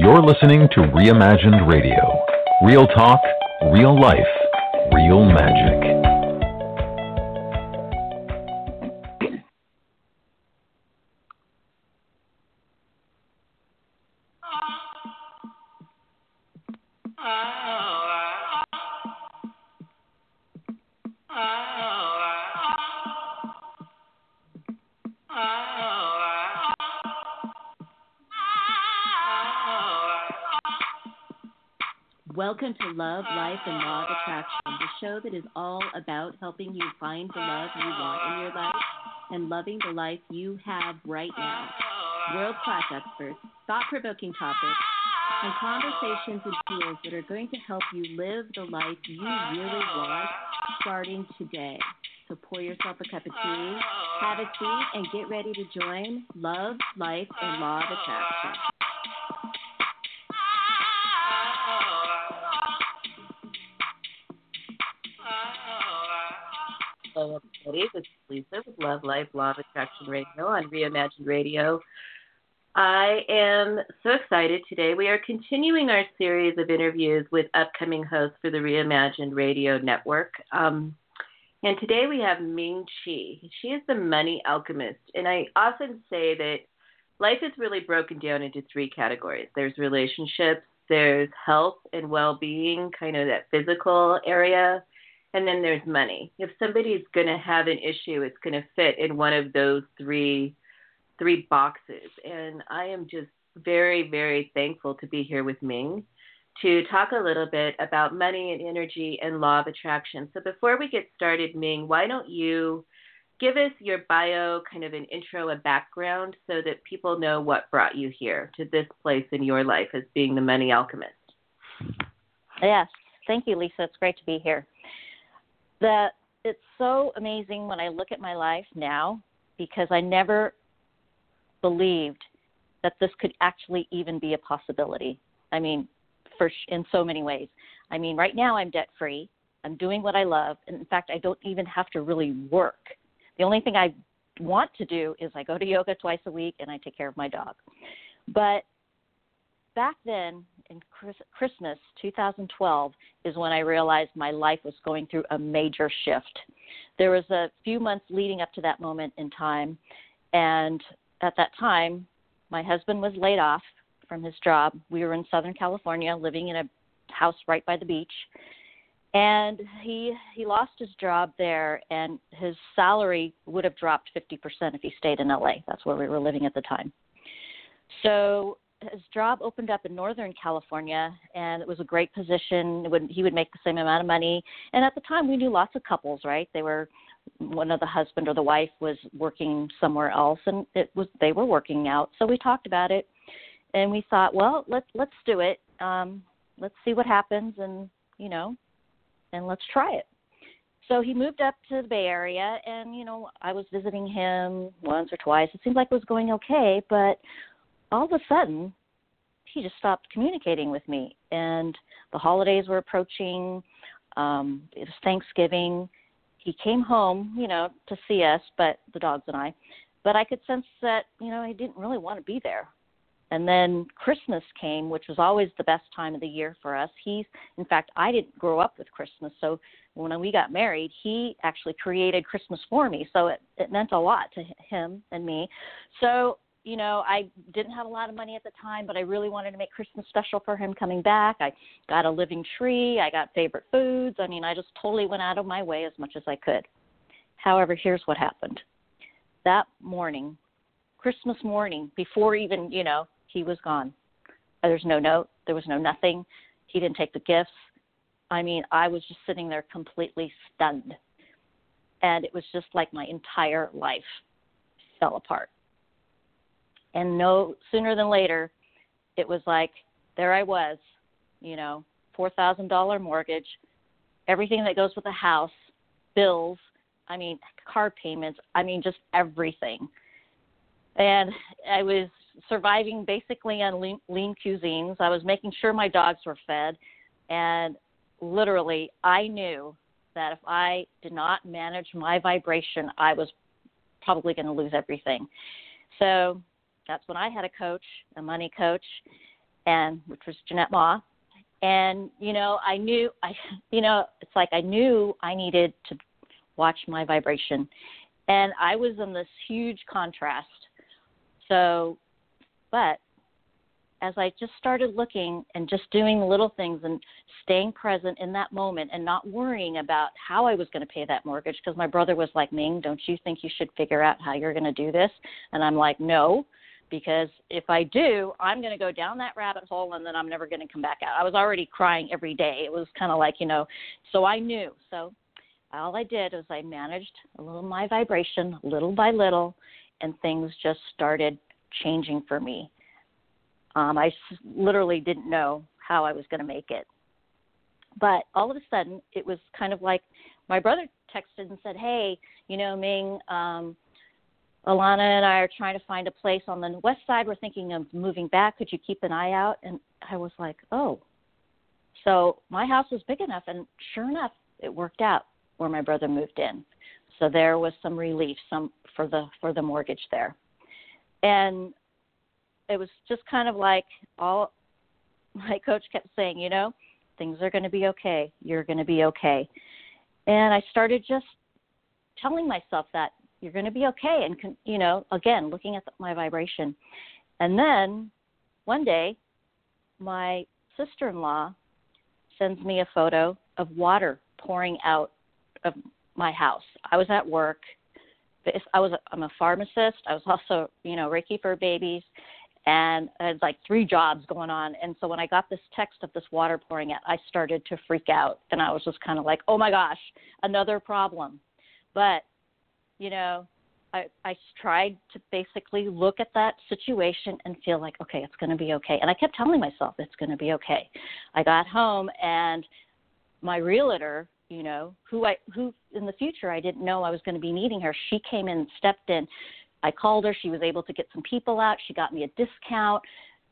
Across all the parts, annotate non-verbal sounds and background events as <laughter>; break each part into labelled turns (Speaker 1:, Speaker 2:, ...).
Speaker 1: You're listening to Reimagined Radio. Real talk, real life, real magic.
Speaker 2: Loving the life you have right now. World class experts, thought provoking topics, and conversations and tools that are going to help you live the life you really want starting today. So pour yourself a cup of tea, have a seat, and get ready to join Love, Life, and Law of Attraction. Hello, everybody. This is Lisa with Love, Life, Law of Attraction Radio on Reimagined Radio. I am so excited today. We are continuing our series of interviews with upcoming hosts for the Reimagined Radio Network. Um, and today we have Ming Chee. She is the money alchemist. And I often say that life is really broken down into three categories there's relationships, there's health and well being, kind of that physical area and then there's money. If somebody's going to have an issue, it's going to fit in one of those three three boxes. And I am just very very thankful to be here with Ming to talk a little bit about money and energy and law of attraction. So before we get started, Ming, why don't you give us your bio, kind of an intro, a background, so that people know what brought you here to this place in your life as being the money alchemist?
Speaker 3: Yes, thank you, Lisa. It's great to be here that it's so amazing when I look at my life now because I never believed that this could actually even be a possibility. I mean, for in so many ways. I mean, right now I'm debt free. I'm doing what I love, and in fact, I don't even have to really work. The only thing I want to do is I go to yoga twice a week and I take care of my dog. But back then in Christmas 2012 is when I realized my life was going through a major shift. There was a few months leading up to that moment in time, and at that time, my husband was laid off from his job. We were in Southern California, living in a house right by the beach, and he he lost his job there, and his salary would have dropped 50% if he stayed in LA. That's where we were living at the time. So his job opened up in Northern California, and it was a great position. Would, he would make the same amount of money. And at the time, we knew lots of couples, right? They were one of the husband or the wife was working somewhere else, and it was they were working out. So we talked about it, and we thought, well, let's let's do it. Um, let's see what happens, and you know, and let's try it. So he moved up to the Bay Area, and you know, I was visiting him once or twice. It seemed like it was going okay, but all of a sudden, he just stopped communicating with me. And the holidays were approaching. Um, it was Thanksgiving. He came home, you know, to see us, but the dogs and I. But I could sense that, you know, he didn't really want to be there. And then Christmas came, which was always the best time of the year for us. He's, in fact, I didn't grow up with Christmas, so when we got married, he actually created Christmas for me. So it, it meant a lot to him and me. So you know, I didn't have a lot of money at the time, but I really wanted to make Christmas special for him coming back. I got a living tree, I got favorite foods. I mean, I just totally went out of my way as much as I could. However, here's what happened. That morning, Christmas morning, before even, you know, he was gone. There's no note, there was no nothing. He didn't take the gifts. I mean, I was just sitting there completely stunned. And it was just like my entire life fell apart and no sooner than later it was like there I was, you know, four thousand dollar mortgage, everything that goes with the house, bills, I mean car payments, I mean just everything. And I was surviving basically on lean, lean cuisines. I was making sure my dogs were fed, and literally I knew that if I did not manage my vibration, I was probably going to lose everything. So that's when I had a coach, a money coach, and which was Jeanette Ma. And you know, I knew <laughs> I, you know, it's like I knew I needed to watch my vibration, and I was in this huge contrast. So, but as I just started looking and just doing little things and staying present in that moment and not worrying about how I was going to pay that mortgage because my brother was like, Ming, don't you think you should figure out how you're going to do this? And I'm like, no, because if I do, I'm going to go down that rabbit hole and then I'm never going to come back out. I was already crying every day. It was kind of like, you know, so I knew. So all I did was I managed a little my vibration little by little and things just started changing for me um, I literally didn't know how I was going to make it. But all of a sudden, it was kind of like my brother texted and said, Hey, you know, Ming, um, Alana and I are trying to find a place on the west side. We're thinking of moving back. Could you keep an eye out? And I was like, Oh. So my house was big enough, and sure enough, it worked out where my brother moved in. So there was some relief, some for the for the mortgage there. And it was just kind of like all <laughs> my coach kept saying, you know, things are going to be okay. You're going to be okay. And I started just telling myself that you're going to be okay and con- you know, again, looking at the, my vibration. And then one day my sister-in-law sends me a photo of water pouring out of my house. I was at work. I was I'm a pharmacist. I was also, you know, Reiki for babies and I had like three jobs going on. And so when I got this text of this water pouring out, I started to freak out. And I was just kind of like, oh my gosh, another problem. But, you know, I, I tried to basically look at that situation and feel like, okay, it's going to be okay. And I kept telling myself it's going to be okay. I got home and my realtor, you know, who I who in the future I didn't know I was going to be meeting her, she came in stepped in I called her. She was able to get some people out. She got me a discount.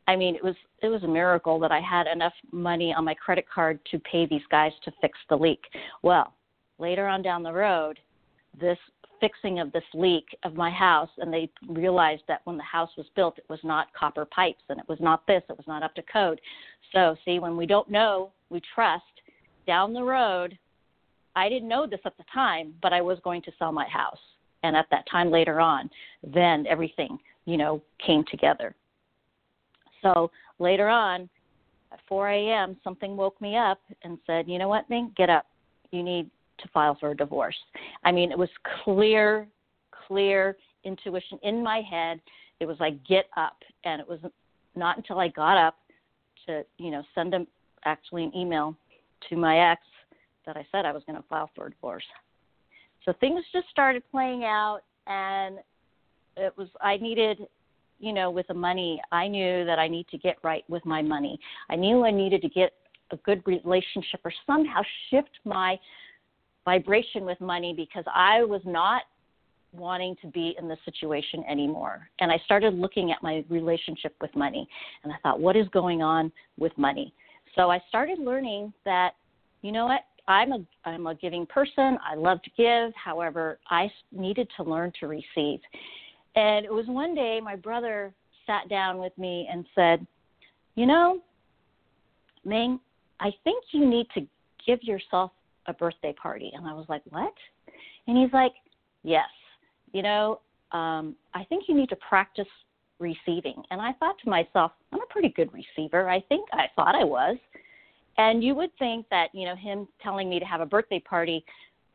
Speaker 3: I mean, it was it was a miracle that I had enough money on my credit card to pay these guys to fix the leak. Well, later on down the road, this fixing of this leak of my house and they realized that when the house was built it was not copper pipes and it was not this it was not up to code so see when we don't know we trust down the road i didn't know this at the time but i was going to sell my house and at that time later on, then everything, you know, came together. So later on, at 4 a.m., something woke me up and said, you know what, Ming, get up. You need to file for a divorce. I mean, it was clear, clear intuition in my head. It was like, get up. And it was not until I got up to, you know, send him actually an email to my ex that I said I was going to file for a divorce. So things just started playing out, and it was I needed, you know, with the money, I knew that I need to get right with my money. I knew I needed to get a good relationship or somehow shift my vibration with money because I was not wanting to be in this situation anymore. And I started looking at my relationship with money and I thought, what is going on with money? So I started learning that, you know what, I'm a I'm a giving person. I love to give. However, I needed to learn to receive. And it was one day my brother sat down with me and said, "You know, Ming, I think you need to give yourself a birthday party." And I was like, "What?" And he's like, "Yes. You know, um, I think you need to practice receiving." And I thought to myself, "I'm a pretty good receiver. I think I thought I was." And you would think that, you know, him telling me to have a birthday party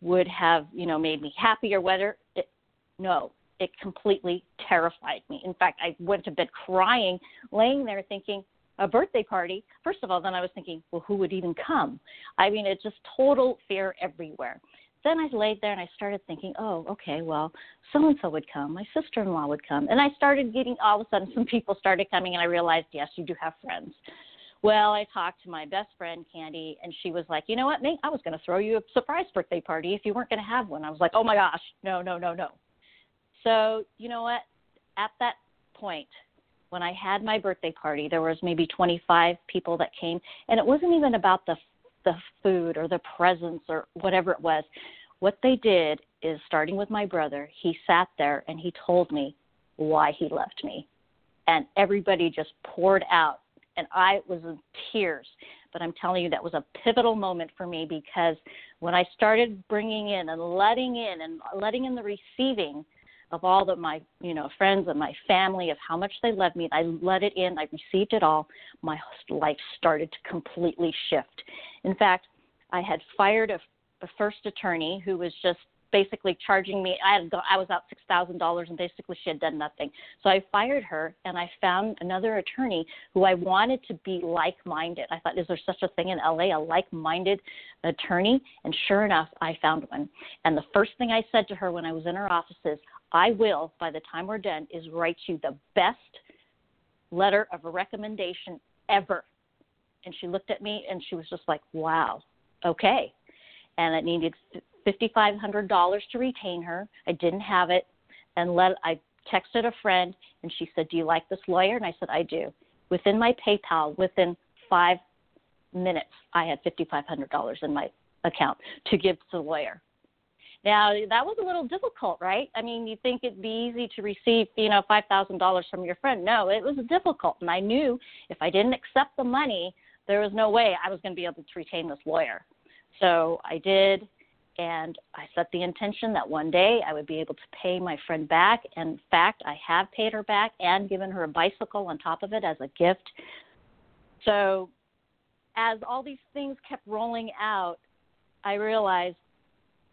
Speaker 3: would have, you know, made me happy or whether it, no, it completely terrified me. In fact, I went to bed crying, laying there thinking, a birthday party. First of all, then I was thinking, well, who would even come? I mean, it's just total fear everywhere. Then I laid there and I started thinking, oh, okay, well, so and so would come. My sister in law would come. And I started getting, all of a sudden, <laughs> some people started coming, and I realized, yes, you do have friends. Well, I talked to my best friend Candy, and she was like, "You know what, Nate? I was going to throw you a surprise birthday party if you weren't going to have one." I was like, "Oh my gosh, no, no, no, no." So you know what? At that point, when I had my birthday party, there was maybe 25 people that came, and it wasn't even about the the food or the presents or whatever it was. What they did is, starting with my brother, he sat there and he told me why he left me, and everybody just poured out and I was in tears. But I'm telling you, that was a pivotal moment for me because when I started bringing in and letting in and letting in the receiving of all of my you know friends and my family of how much they loved me i let it in i received it all my life started to completely shift. In fact i had fired a, a first attorney who was just basically charging me i had i was out six thousand dollars and basically she had done nothing. So i fired her and i found another attorney who i wanted to be like minded i thought is there such a thing in la a like minded attorney? And sure enough i found one. And the first thing i said to her when i was in her office is I will, by the time we're done, is write you the best letter of recommendation ever. And she looked at me and she was just like, wow, okay. And it needed $5,500 to retain her. I didn't have it. And let, I texted a friend and she said, Do you like this lawyer? And I said, I do. Within my PayPal, within five minutes, I had $5,500 in my account to give to the lawyer. Now that was a little difficult, right? I mean, you think it'd be easy to receive, you know, five thousand dollars from your friend. No, it was difficult, and I knew if I didn't accept the money, there was no way I was going to be able to retain this lawyer. So I did, and I set the intention that one day I would be able to pay my friend back. In fact, I have paid her back and given her a bicycle on top of it as a gift. So as all these things kept rolling out, I realized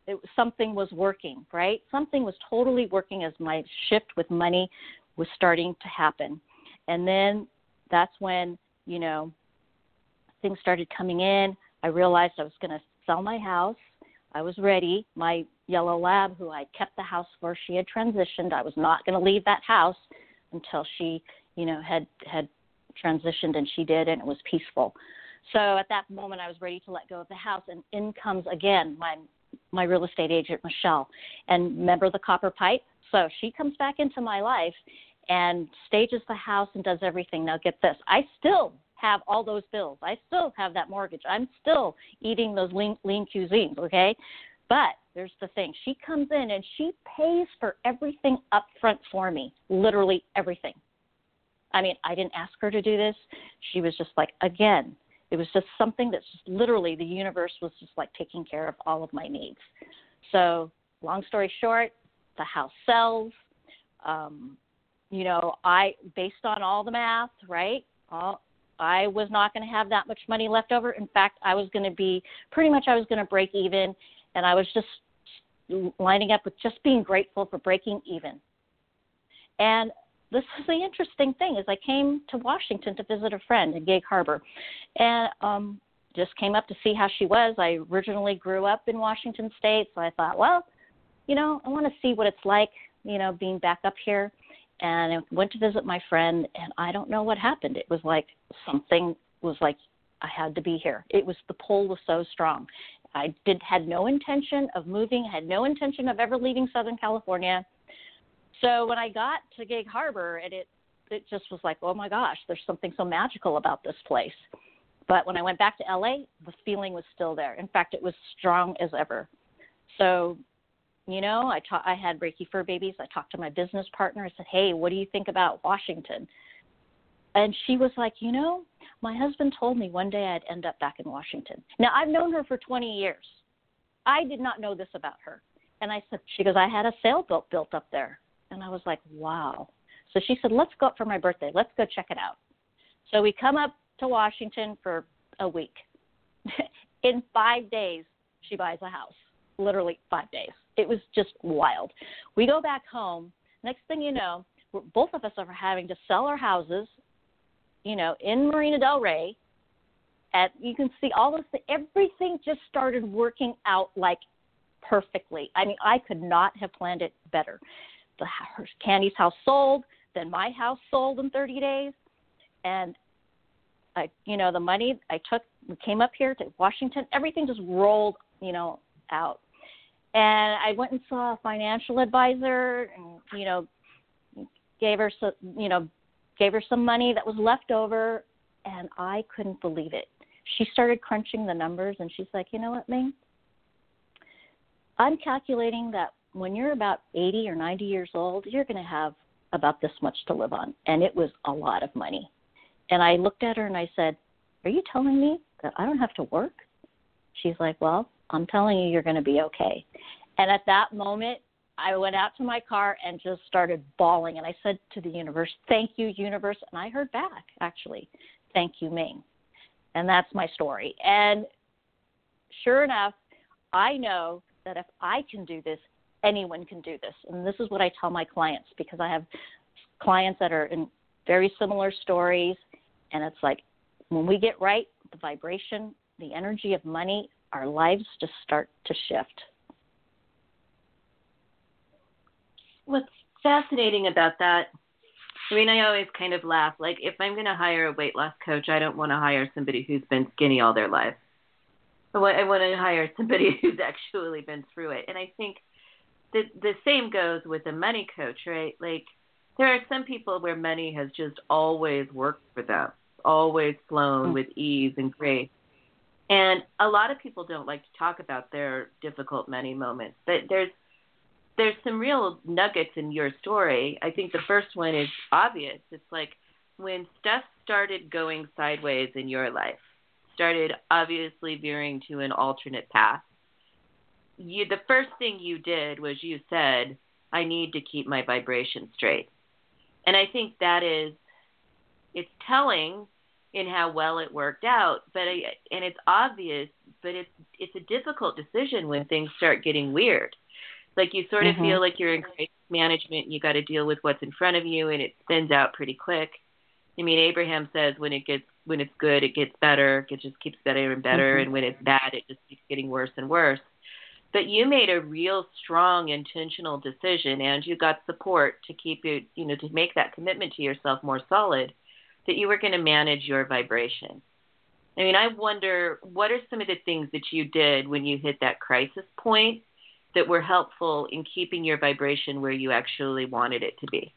Speaker 3: it, something was working, right? Something was totally working as my shift with money was starting to happen. And then that's when, you know, things started coming in. I realized I was going to sell my house. I was ready. My yellow lab, who I kept the house for, she had transitioned. I was not going to leave that house until she, you know, had had transitioned, and she did, and it was peaceful. So at that moment, I was ready to let go of the house, and in comes again my my real estate agent Michelle, and remember the copper pipe. So she comes back into my life and stages the house and does everything. Now get this, I still have all those bills. I still have that mortgage. I'm still eating those lean, lean cuisines. Okay, but there's the thing. She comes in and she pays for everything up front for me, literally everything. I mean, I didn't ask her to do this. She was just like, again, it was just something that's just literally the universe was just like taking care of all of my needs. So, long story short, the house sells. Um, you know, I based on all the math, right? All, I was not going to have that much money left over. In fact, I was going to be pretty much I was going to break even, and I was just lining up with just being grateful for breaking even. And this is the interesting thing is I came to Washington to visit a friend in Gig Harbor, and um, just came up to see how she was. I originally grew up in Washington State, so I thought, well, you know, I want to see what it's like, you know, being back up here. And I went to visit my friend, and I don't know what happened. It was like something was like I had to be here. It was the pull was so strong. I did had no intention of moving, had no intention of ever leaving Southern California. So when I got to Gig Harbor, and it it just was like, oh my gosh, there's something so magical about this place. But when I went back to LA, the feeling was still there. In fact, it was strong as ever. So, you know, I ta- I had Reiki for babies. I talked to my business partner. I said, hey, what do you think about Washington? And she was like, you know, my husband told me one day I'd end up back in Washington. Now I've known her for 20 years. I did not know this about her. And I said, she goes, I had a sailboat built up there. And I was like, wow. So she said, let's go up for my birthday. Let's go check it out. So we come up to Washington for a week. <laughs> In five days, she buys a house. Literally five days. It was just wild. We go back home. Next thing you know, both of us are having to sell our houses, you know, in Marina Del Rey. At you can see all this. Everything just started working out like perfectly. I mean, I could not have planned it better the Candy's house sold, then my house sold in 30 days, and I, you know, the money I took, we came up here to Washington. Everything just rolled, you know, out. And I went and saw a financial advisor, and you know, gave her some, you know, gave her some money that was left over, and I couldn't believe it. She started crunching the numbers, and she's like, you know what, Ming? I'm calculating that when you're about 80 or 90 years old, you're going to have about this much to live on. And it was a lot of money. And I looked at her and I said, Are you telling me that I don't have to work? She's like, Well, I'm telling you, you're going to be okay. And at that moment, I went out to my car and just started bawling. And I said to the universe, Thank you, universe. And I heard back, actually, Thank you, Ming. And that's my story. And sure enough, I know that if I can do this, anyone can do this. And this is what I tell my clients because I have clients that are in very similar stories. And it's like when we get right, the vibration, the energy of money, our lives just start to shift.
Speaker 2: What's fascinating about that? I mean, I always kind of laugh. Like, if I'm going to hire a weight loss coach, I don't want to hire somebody who's been skinny all their life. I want, I want to hire somebody <laughs> who's actually been through it. And I think the the same goes with a money coach, right? Like, there are some people where money has just always worked for them, always flown mm-hmm. with ease and grace. And a lot of people don't like to talk about their difficult money moments, but there's there's some real nuggets in your story. I think the first one is obvious. It's like when stuff started going sideways in your life, started obviously veering to an alternate path. You the first thing you did was you said, I need to keep my vibration straight. And I think that is it's telling in how well it worked out, but I, and it's obvious, but it's it's a difficult decision when things start getting weird like you sort of mm-hmm. feel like you're in crisis management and you got to deal with what's in front of you and it spins out pretty quick. I mean, Abraham says when it gets when it's good, it gets better. It just keeps better and better, mm-hmm. and when it's bad, it just keeps getting worse and worse. But you made a real strong intentional decision, and you got support to keep you you know, to make that commitment to yourself more solid. That you were going to manage your vibration. I mean, I wonder what are some of the things that you did when you hit that crisis point that were helpful in keeping your vibration where you actually wanted it to be?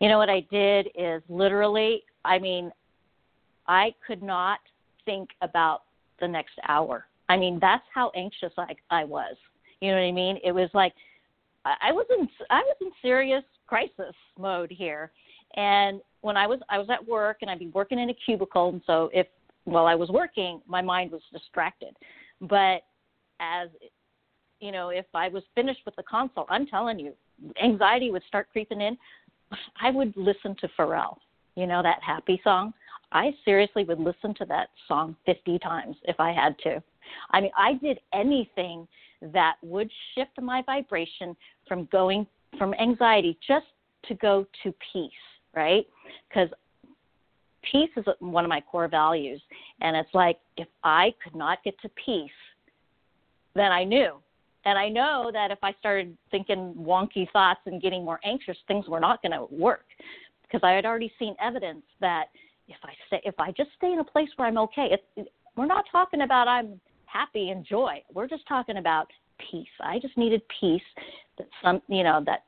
Speaker 3: You know what I did is literally, I mean, I could not think about the next hour. I mean, that's how anxious I I was. You know what I mean? It was like I was in I was in serious crisis mode here. And when I was I was at work and I'd be working in a cubicle and so if while I was working, my mind was distracted. But as you know, if I was finished with the consult, I'm telling you, anxiety would start creeping in. I would listen to Pharrell, you know, that happy song. I seriously would listen to that song 50 times if I had to. I mean, I did anything that would shift my vibration from going from anxiety just to go to peace, right? Because peace is one of my core values. And it's like, if I could not get to peace, then I knew and I know that if I started thinking wonky thoughts and getting more anxious, things were not going to work because I had already seen evidence that if I stay, if I just stay in a place where I'm okay, it, we're not talking about I'm happy and joy. We're just talking about peace. I just needed peace. That some, you know, that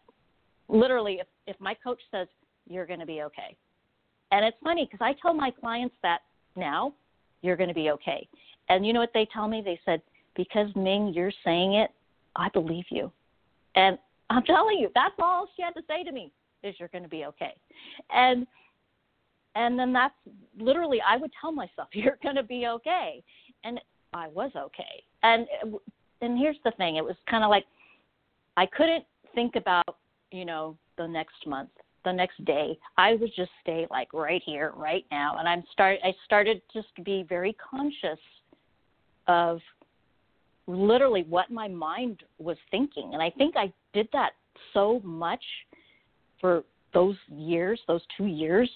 Speaker 3: literally, if if my coach says you're going to be okay, and it's funny because I tell my clients that now you're going to be okay, and you know what they tell me? They said because Ming, you're saying it, I believe you. And I'm telling you, that's all she had to say to me is you're going to be okay. And and then that's literally I would tell myself <laughs> you're going to be okay. And I was okay. And and here's the thing, it was kind of like I couldn't think about, you know, the next month, the next day. I would just stay like right here, right now. And I'm start I started just to be very conscious of literally what my mind was thinking. And I think I did that so much for those years, those two years,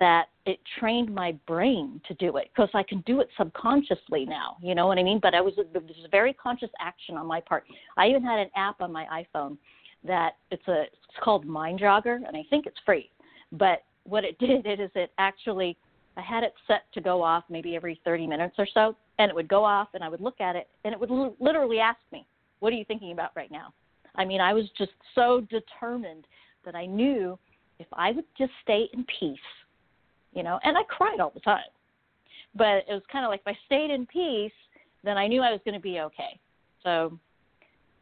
Speaker 3: that it trained my brain to do it because I can do it subconsciously now. You know what I mean? But I was it was a very conscious action on my part. I even had an app on my iPhone that it's a it's called Mind Jogger, and I think it's free. But what it <laughs> did is it actually I had it set to go off maybe every 30 minutes or so, and it would go off, and I would look at it, and it would l- literally ask me, "What are you thinking about right now?" I mean, I was just so determined that I knew if I would just stay in peace, you know, and I cried all the time, but it was kind of like if I stayed in peace, then I knew I was going to be okay. So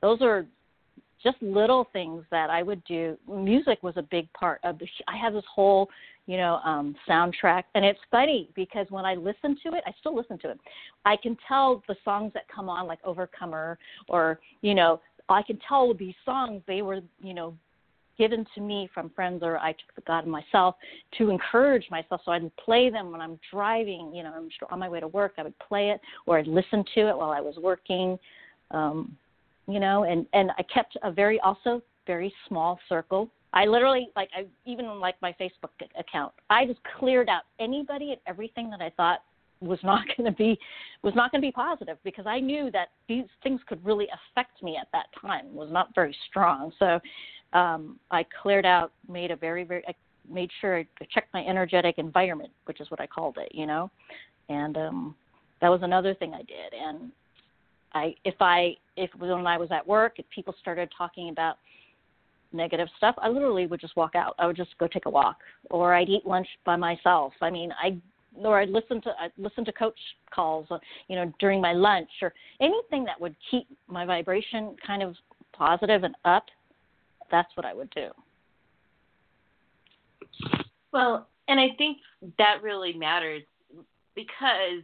Speaker 3: those are just little things that I would do. Music was a big part of the. I have this whole you know, um, soundtrack. And it's funny because when I listen to it, I still listen to it. I can tell the songs that come on, like Overcomer, or you know, I can tell these songs they were, you know, given to me from friends or I took the God myself to encourage myself. So I'd play them when I'm driving, you know, I'm on my way to work, I would play it or I'd listen to it while I was working. Um, you know, and, and I kept a very also very small circle. I literally like I even like my Facebook account. I just cleared out anybody and everything that I thought was not <laughs> going to be was not going to be positive because I knew that these things could really affect me at that time. was not very strong. So um, I cleared out, made a very, very, I made sure I checked my energetic environment, which is what I called it, you know, and um, that was another thing I did. And I, if I, if when I was at work, if people started talking about negative stuff, I literally would just walk out. I would just go take a walk, or I'd eat lunch by myself. I mean, I or I'd listen to I'd listen to coach calls, uh, you know, during my lunch or anything that would keep my vibration kind of positive and up that's what I would do.
Speaker 2: Well, and I think that really matters because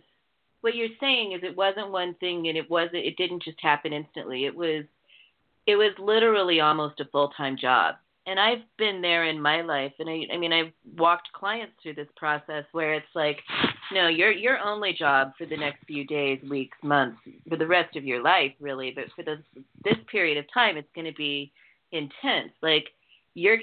Speaker 2: what you're saying is it wasn't one thing and it wasn't it didn't just happen instantly. It was it was literally almost a full-time job. And I've been there in my life and I I mean I've walked clients through this process where it's like no, your your only job for the next few days, weeks, months, for the rest of your life really, but for this this period of time it's going to be intense. Like your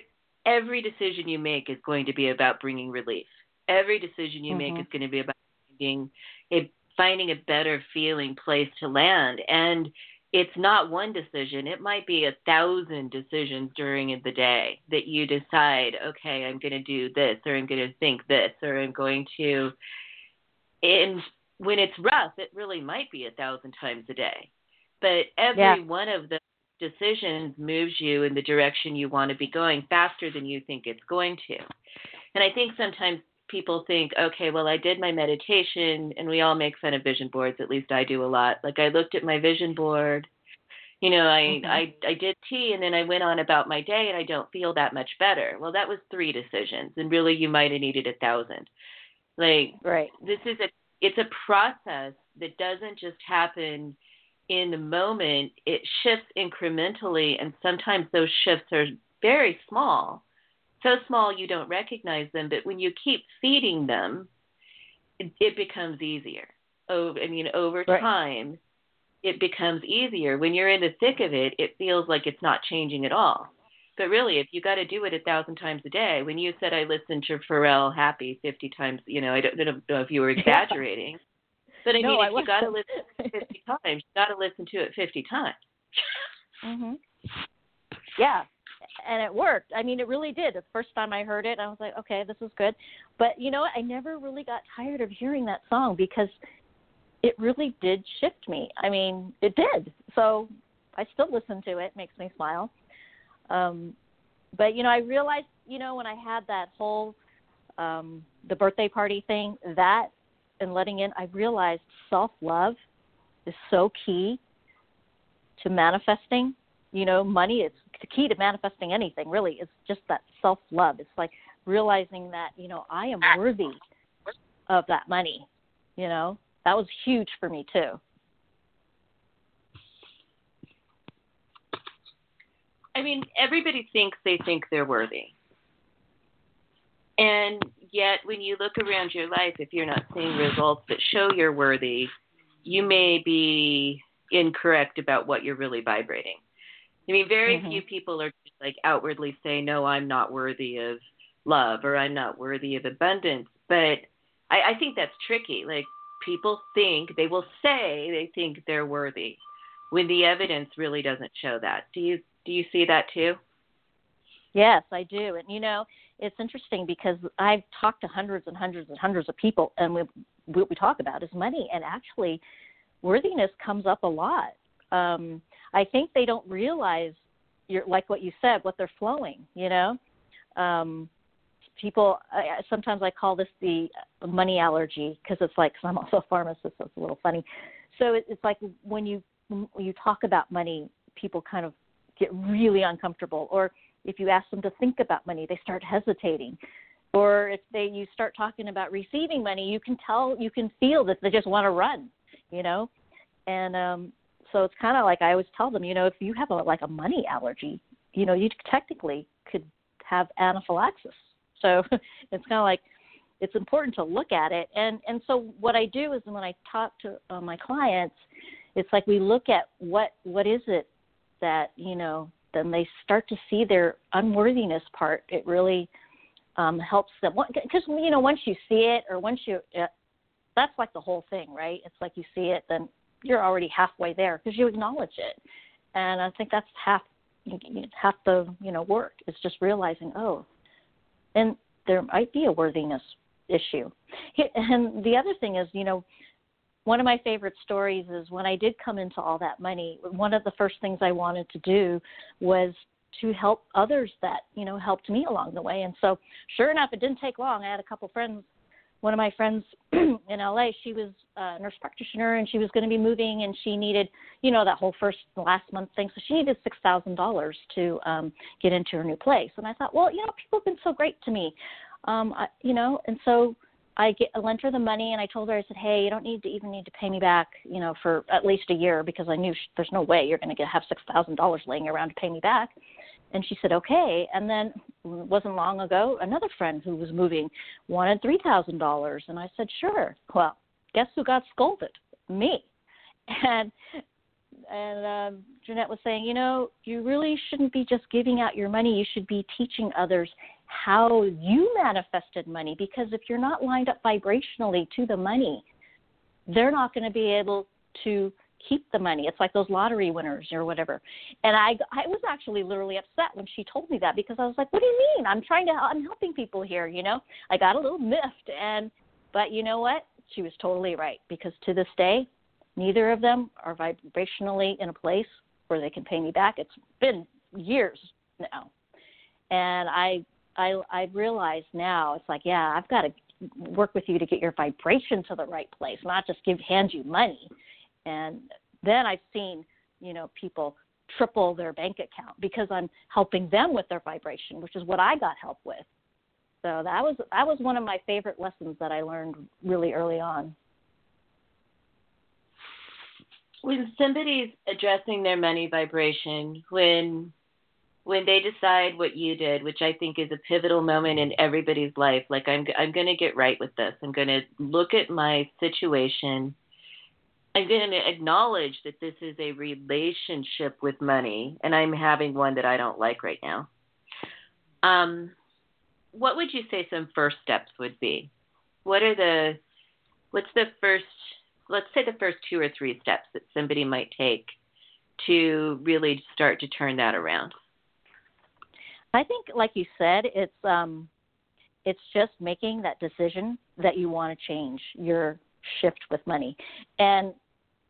Speaker 2: every decision you make is going to be about bringing relief. Every decision you mm-hmm. make is going to be about finding a finding a better feeling place to land. And it's not one decision. It might be a thousand decisions during the day that you decide, okay, I'm going to do this, or I'm going to think this, or I'm going to. And when it's rough, it really might be a thousand times a day. But every yeah. one of the decisions moves you in the direction you want to be going faster than you think it's going to. And I think sometimes people think, okay, well, I did my meditation, and we all make fun of vision boards. At least I do a lot. Like I looked at my vision board, you know, I mm-hmm. I I did tea, and then I went on about my day, and I don't feel that much better. Well, that was three decisions, and really, you might have needed a thousand. Like,
Speaker 3: right?
Speaker 2: This is a it's a process that doesn't just happen in the moment, it shifts incrementally, and sometimes those shifts are very small. So small you don't recognize them, but when you keep feeding them, it, it becomes easier. Oh, I mean, over right. time, it becomes easier. When you're in the thick of it, it feels like it's not changing at all. But really, if you got to do it a thousand times a day, when you said I listened to Pharrell Happy 50 times, you know, I don't, I don't know if you were exaggerating. But I
Speaker 3: no,
Speaker 2: mean,
Speaker 3: I
Speaker 2: if you got to <laughs> listen to it 50 times, you got to listen to it 50 times.
Speaker 3: mhm. Yeah, and it worked. I mean, it really did. The first time I heard it, I was like, okay, this is good. But you know, I never really got tired of hearing that song because it really did shift me. I mean, it did. So I still listen to it. it makes me smile. Um, but you know, I realized, you know, when I had that whole um, the birthday party thing, that and letting in, I realized self love is so key to manifesting. You know, money is the key to manifesting anything, really. It's just that self love. It's like realizing that, you know, I am worthy of that money. You know, that was huge for me, too.
Speaker 2: I mean, everybody thinks they think they're worthy. And yet, when you look around your life, if you're not seeing results that show you're worthy, you may be incorrect about what you're really vibrating. I mean, very mm-hmm. few people are just like outwardly say, "No, I'm not worthy of love," or "I'm not worthy of abundance." But I, I think that's tricky. Like people think they will say they think they're worthy, when the evidence really doesn't show that. Do you do you see that too?
Speaker 3: Yes, I do. And you know, it's interesting because I've talked to hundreds and hundreds and hundreds of people, and we, what we talk about is money. And actually, worthiness comes up a lot. Um, I think they don't realize, you're, like what you said, what they're flowing. You know, um, people. I, sometimes I call this the money allergy because it's like cause I'm also a pharmacist, so it's a little funny. So it, it's like when you when you talk about money, people kind of get really uncomfortable or if you ask them to think about money, they start hesitating. or if they you start talking about receiving money you can tell you can feel that they just want to run you know and um so it's kind of like i always tell them you know if you have a like a money allergy you know you technically could have anaphylaxis. So <laughs> it's kind of like it's important to look at it. And and so what i do is when i talk to uh, my clients it's like we look at what what is it that you know then they start to see their unworthiness part. It really um, helps them. Because you know once you see it or once you uh, that's like the whole thing right? It's like you see it then you're already halfway there because you acknowledge it. And i think that's half half the you know work is just realizing oh and there might be a worthiness issue. And the other thing is you know one of my favorite stories is when i did come into all that money one of the first things i wanted to do was to help others that you know helped me along the way. And so sure enough it didn't take long. I had a couple friends one of my friends <clears throat> in la she was a nurse practitioner and she was going to be moving and she needed you know that whole first last month thing. So she needed six thousand dollars to um get into her new place. And i thought well you know people have been so great to me. Um I, you know and so I get I lent her the money and I told her I said, "Hey, you don't need to even need to pay me back, you know, for at least a year because I knew sh- there's no way you're going to have six thousand dollars laying around to pay me back." And she said, "Okay." And then wasn't long ago, another friend who was moving wanted three thousand dollars, and I said, "Sure." Well, guess who got scolded? Me. And and um, Jeanette was saying, you know, you really shouldn't be just giving out your money. You should be teaching others how you manifested money because if you're not lined up vibrationally to the money, they're not going to be able to keep the money. It's like those lottery winners or whatever. And I I was actually literally upset when she told me that because I was like, "What do you mean? I'm trying to I'm helping people here, you know?" I got a little miffed and but you know what? She was totally right because to this day, neither of them are vibrationally in a place where they can pay me back. It's been years now. And I I I realize now it's like, yeah, I've got to work with you to get your vibration to the right place, not just give hand you money. And then I've seen, you know, people triple their bank account because I'm helping them with their vibration, which is what I got help with. So that was that was one of my favorite lessons that I learned really early on.
Speaker 2: When somebody's addressing their money vibration, when when they decide what you did, which I think is a pivotal moment in everybody's life, like I'm I'm going to get right with this. I'm going to look at my situation. I'm going to acknowledge that this is a relationship with money, and I'm having one that I don't like right now. Um, what would you say some first steps would be? What are the what's the first let's say the first two or three steps that somebody might take to really start to turn that around?
Speaker 3: I think, like you said, it's um, it's just making that decision that you want to change your shift with money, and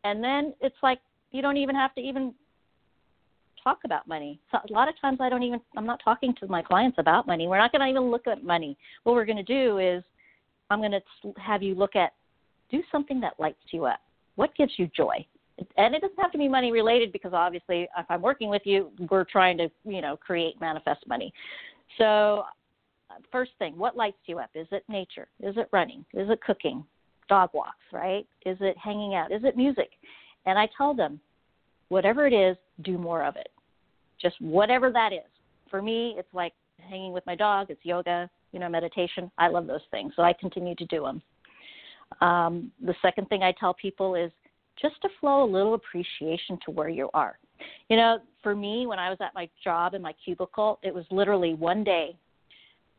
Speaker 3: and then it's like you don't even have to even talk about money. So a lot of times I don't even I'm not talking to my clients about money. We're not going to even look at money. What we're going to do is I'm going to have you look at do something that lights you up. What gives you joy? and it doesn't have to be money related because obviously if i'm working with you we're trying to you know create manifest money so uh, first thing what lights you up is it nature is it running is it cooking dog walks right? Is it hanging out? Is it music? And i tell them whatever it is do more of it. Just whatever that is. For me it's like hanging with my dog. It's yoga you know meditation. I love those things so i continue to do them um, the second thing i tell people is just to flow a little appreciation to where you are. You know, for me, when I was at my job in my cubicle, it was literally one day.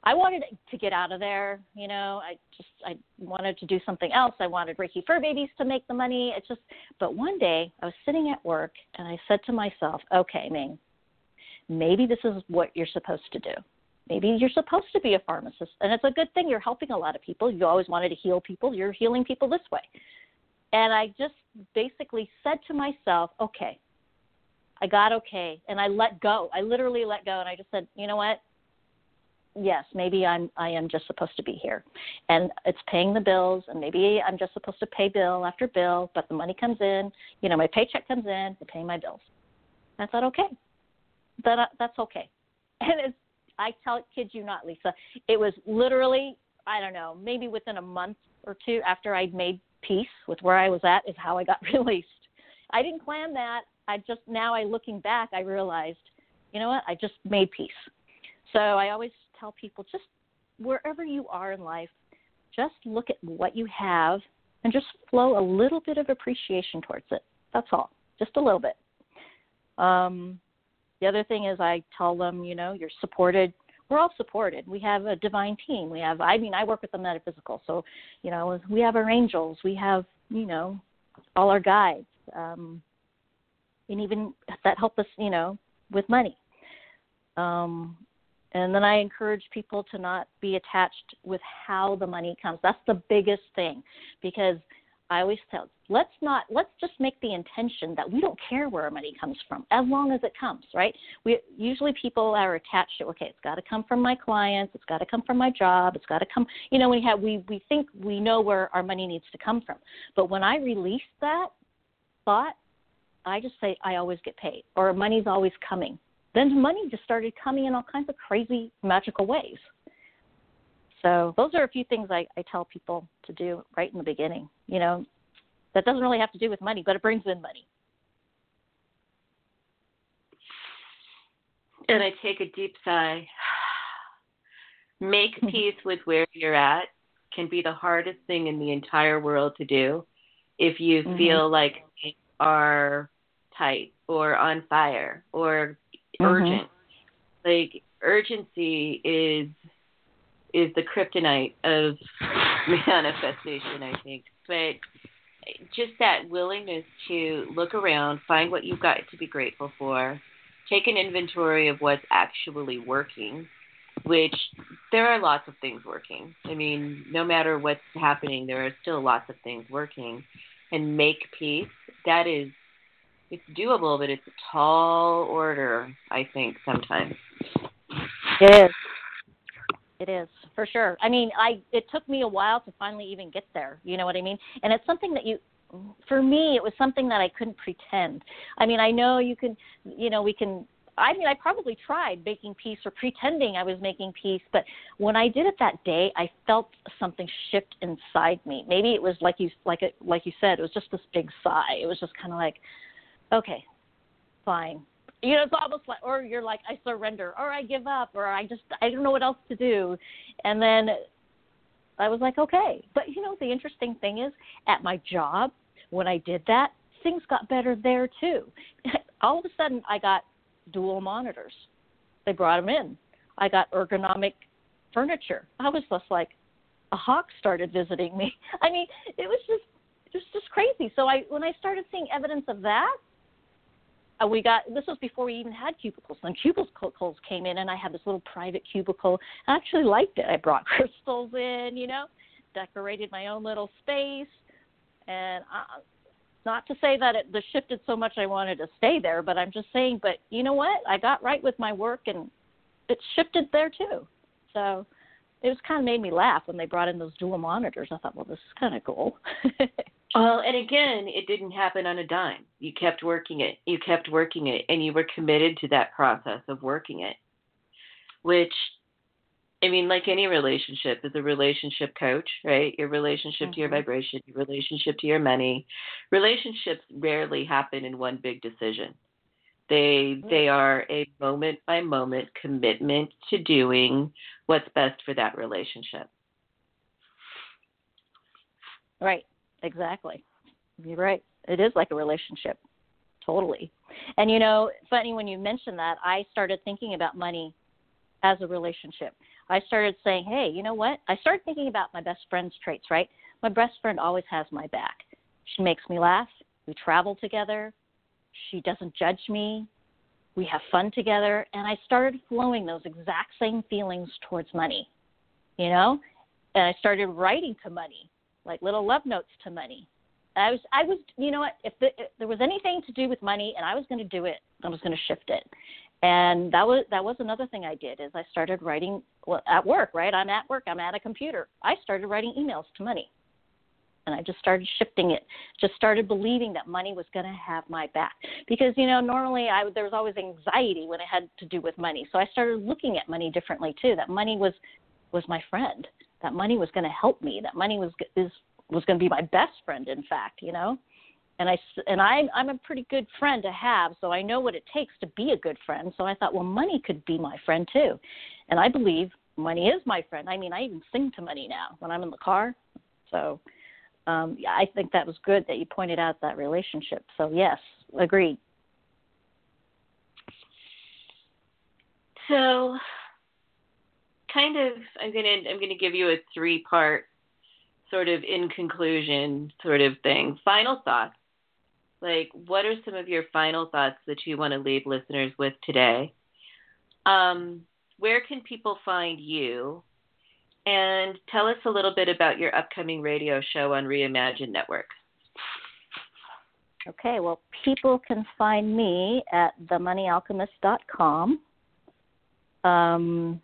Speaker 3: I wanted to get out of there. You know, I just I wanted to do something else. I wanted Reiki fur babies to make the money. It's just, but one day I was sitting at work and I said to myself, "Okay, Ming, maybe this is what you're supposed to do. Maybe you're supposed to be a pharmacist, and it's a good thing. You're helping a lot of people. You always wanted to heal people. You're healing people this way. And I just basically said to myself, okay, I got okay. And I let go. I literally let go. And I just said, you know what? Yes, maybe I'm I am just supposed to be here. And it's paying the bills and maybe I'm just supposed to pay bill after bill, but the money comes in, you know, my paycheck comes in, I pay my bills. I thought, okay. That uh, that's okay. <laughs> And it's I tell kid you not, Lisa. It was literally I don't know, maybe within a month or two after I'd made peace with where I was at is how I got <laughs> released. I didn't plan that. I just now I looking back, I realized, you know what? I just made peace. So I always tell people just wherever you are in life, just look at what you have and just flow a little bit of appreciation towards it. That's all, just a little bit. Um, the other thing is, I tell them, you know, you're supported. We're all supported. We have a divine team. We have, I mean, I work with the metaphysical, so, you know, we have our angels. We have, you know, all our guides, um, and even that help us, you know, with money. Um, and then I encourage people to not be attached with how the money comes. That's the biggest thing because I always tell let's not let's just make the intention that we don't care where our money comes from as long as it comes, right? We usually people are attached to okay, it's got to come from my clients, it's got to come from my job, it's got to come, you know, we have we we think we know where our money needs to come from. But when I release that thought, I just say I always get paid or money's always coming then money just started coming in all kinds of crazy magical ways. So those are a few things I, I tell people to do right in the beginning. You know, that doesn't really have to do with money, but it brings in money.
Speaker 2: And I take a deep sigh. <sighs> Make peace with where you're at can be the hardest thing in the entire world to do if you mm-hmm. feel like you are tight or on fire or mm-hmm. urgent. Like urgency is is the kryptonite of <laughs> manifestation, I think. But just that willingness to look around, find what you've got to be grateful for, take an inventory of what's actually working, which there are lots of things working. I mean, no matter what's happening, there are still lots of things working. And make peace. That is it's doable, but it's a tall order, I think, sometimes.
Speaker 3: It is. It is for sure. I mean, I it took me a while to finally even get there. You know what I mean? And it's something that you for me it was something that I couldn't pretend. I mean, I know you can you know, we can I mean, I probably tried making peace or pretending I was making peace, but when I did it that day, I felt something shift inside me. Maybe it was like you like it like you said, it was just this big sigh. It was just kind of like, okay, fine. You know, it's almost like, or you're like, I surrender, or I give up, or I just, I don't know what else to do. And then I was like, okay. But you know, the interesting thing is, at my job, when I did that, things got better there too. <laughs> All of a sudden, I got dual monitors. They brought them in. I got ergonomic furniture. I was just like, a hawk started visiting me. <laughs> I mean, it was just, it was just crazy. So I, when I started seeing evidence of that, we got this was before we even had cubicles. Then cubicles came in, and I had this little private cubicle. I actually liked it. I brought <laughs> crystals in, you know, decorated my own little space, and uh, not to say that it the shifted so much I wanted to stay there, but I'm just saying. But you know what? I got right with my work, and it shifted there too. So it was kind of made me laugh when they brought in those dual monitors. I thought, well, this is kind of cool. <laughs>
Speaker 2: Well, and again, it didn't happen on a dime. You kept working it. You kept working it, and you were committed to that process of working it. Which, I mean, like any relationship, is a relationship coach, right? Your relationship mm-hmm. to your mm-hmm. vibration, your relationship to your money. Relationships rarely happen in one big decision. They mm-hmm. they are a moment by moment commitment to doing what's best for that relationship.
Speaker 3: Right. Exactly. You're right. It is like a relationship. Totally. And you know, funny when you mentioned that, I started thinking about money as a relationship. I started saying, hey, you know what? I started thinking about my best friend's traits, right? My best friend always has my back. She makes me laugh. We travel together. She doesn't judge me. We have fun together. And I started flowing those exact same feelings towards money, you know? And I started writing to money like little love notes to money. I was, I was, you know what? If, the, if there was anything to do with money, and I was going to do it, I was going to shift it. And that was that was another thing I did is I started writing well, at work. Right, I'm at work. I'm at a computer. I started writing emails to money, and I just started shifting it. Just started believing that money was going to have my back because you know normally I there was always anxiety when it had to do with money. So I started looking at money differently too. That money was was my friend. That money was going to help me. That money was is was going to be my best friend. In fact, you know. And I and I I'm a pretty good friend to have, so I know what it takes to be a good friend. So I thought, well, money could be my friend too, and I believe money is my friend. I mean, I even sing to money now when I'm in the car. So um, yeah, I think that was good that you pointed out that relationship. So yes, agreed.
Speaker 2: So, kind of, I'm gonna I'm gonna give you a three part sort of in conclusion sort of thing. Final thoughts. Like, what are some of your final thoughts that you want to leave listeners with today? Um, where can people find you? And tell us a little bit about your upcoming radio show on Reimagine Network.
Speaker 3: Okay, well, people can find me at themoneyalchemist.com. Um,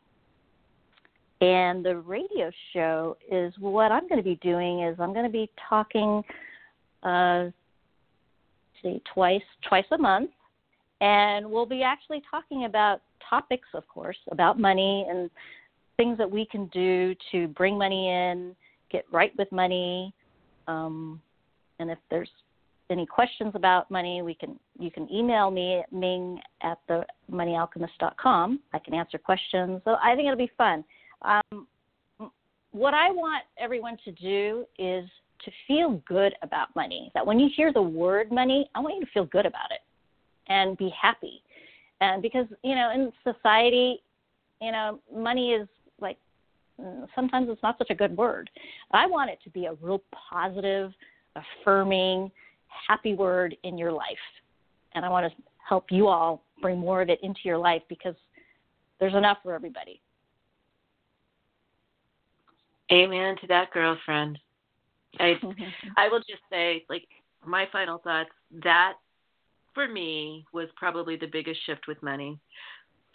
Speaker 3: and the radio show is what I'm going to be doing is I'm going to be talking, uh, see, twice twice a month, and we'll be actually talking about topics, of course, about money and things that we can do to bring money in, get right with money. Um, and if there's any questions about money, we can you can email me at ming at the moneyalchemist.com. I can answer questions. So I think it'll be fun. Um, what I want everyone to do is to feel good about money. That when you hear the word money, I want you to feel good about it and be happy. And because you know in society you know money is like mm, sometimes it's not such a good word. I want it to be a real positive affirming happy word in your life. And i want to help you all bring more of it into your life because there's enough for everybody
Speaker 2: amen to that girlfriend i <laughs> i will just say like my final thoughts that for me was probably the biggest shift with money.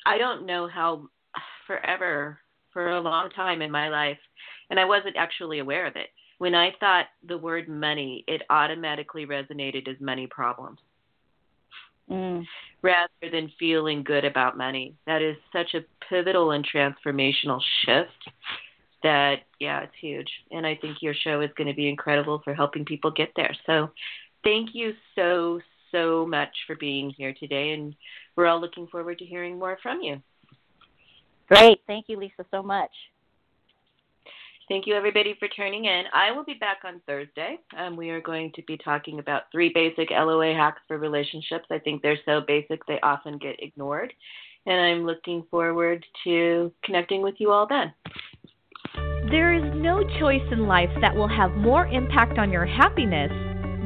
Speaker 2: I don't know how forever for a long time in my life and I wasn't actually aware of it. When I thought the word money, it automatically resonated as money problems. Mm. Rather than feeling good about money. That is such a pivotal and transformational shift that yeah, it's huge. And I think your show is going to be incredible for helping people get there. So thank you so so much for being here today, and we're all looking forward to hearing more from you.
Speaker 3: Great. Thank you, Lisa, so much.
Speaker 2: Thank you, everybody, for tuning in. I will be back on Thursday. Um, we are going to be talking about three basic LOA hacks for relationships. I think they're so basic they often get ignored. And I'm looking forward to connecting with you all then.
Speaker 4: There is no choice in life that will have more impact on your happiness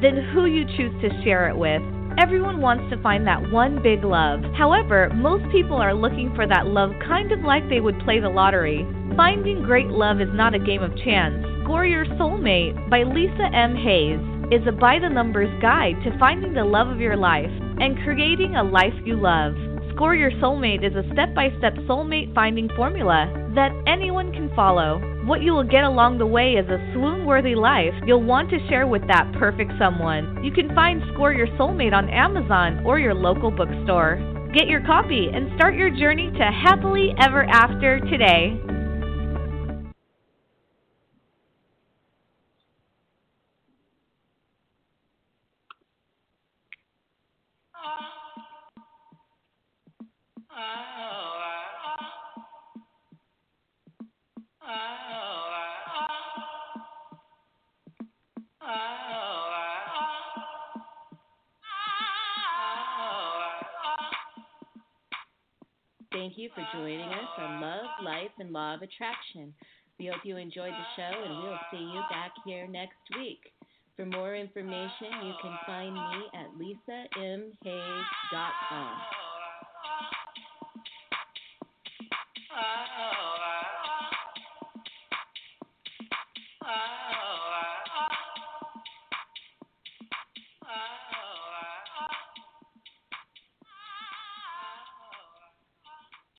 Speaker 4: than who you choose to share it with. Everyone wants to find that one big love. However, most people are looking for that love kind of like they would play the lottery. Finding great love is not a game of chance. Score Your Soulmate by Lisa M. Hayes is a by the numbers guide to finding the love of your life and creating a life you love. Score Your Soulmate is a step by step soulmate finding formula that anyone can follow. What you will get along the way is a swoon worthy life you'll want to share with that perfect someone. You can find Score Your Soulmate on Amazon or your local bookstore. Get your copy and start your journey to happily ever after today.
Speaker 2: For joining us on Love, Life, and Law of Attraction. We hope you enjoyed the show, and we'll see you back here next week. For more information, you can find me at lisamhayes.com.